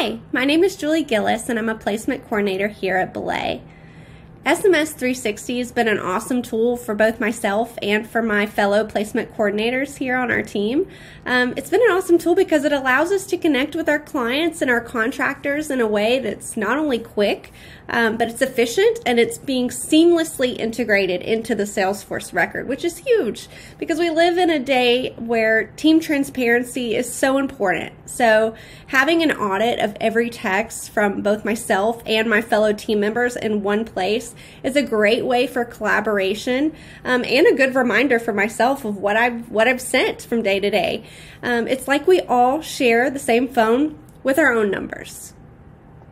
Hi, my name is Julie Gillis, and I'm a placement coordinator here at Belay. SMS 360 has been an awesome tool for both myself and for my fellow placement coordinators here on our team. Um, it's been an awesome tool because it allows us to connect with our clients and our contractors in a way that's not only quick, um, but it's efficient and it's being seamlessly integrated into the Salesforce record, which is huge because we live in a day where team transparency is so important. So, having an audit of every text from both myself and my fellow team members in one place is a great way for collaboration um, and a good reminder for myself of what I've what I've sent from day to day. Um, it's like we all share the same phone with our own numbers.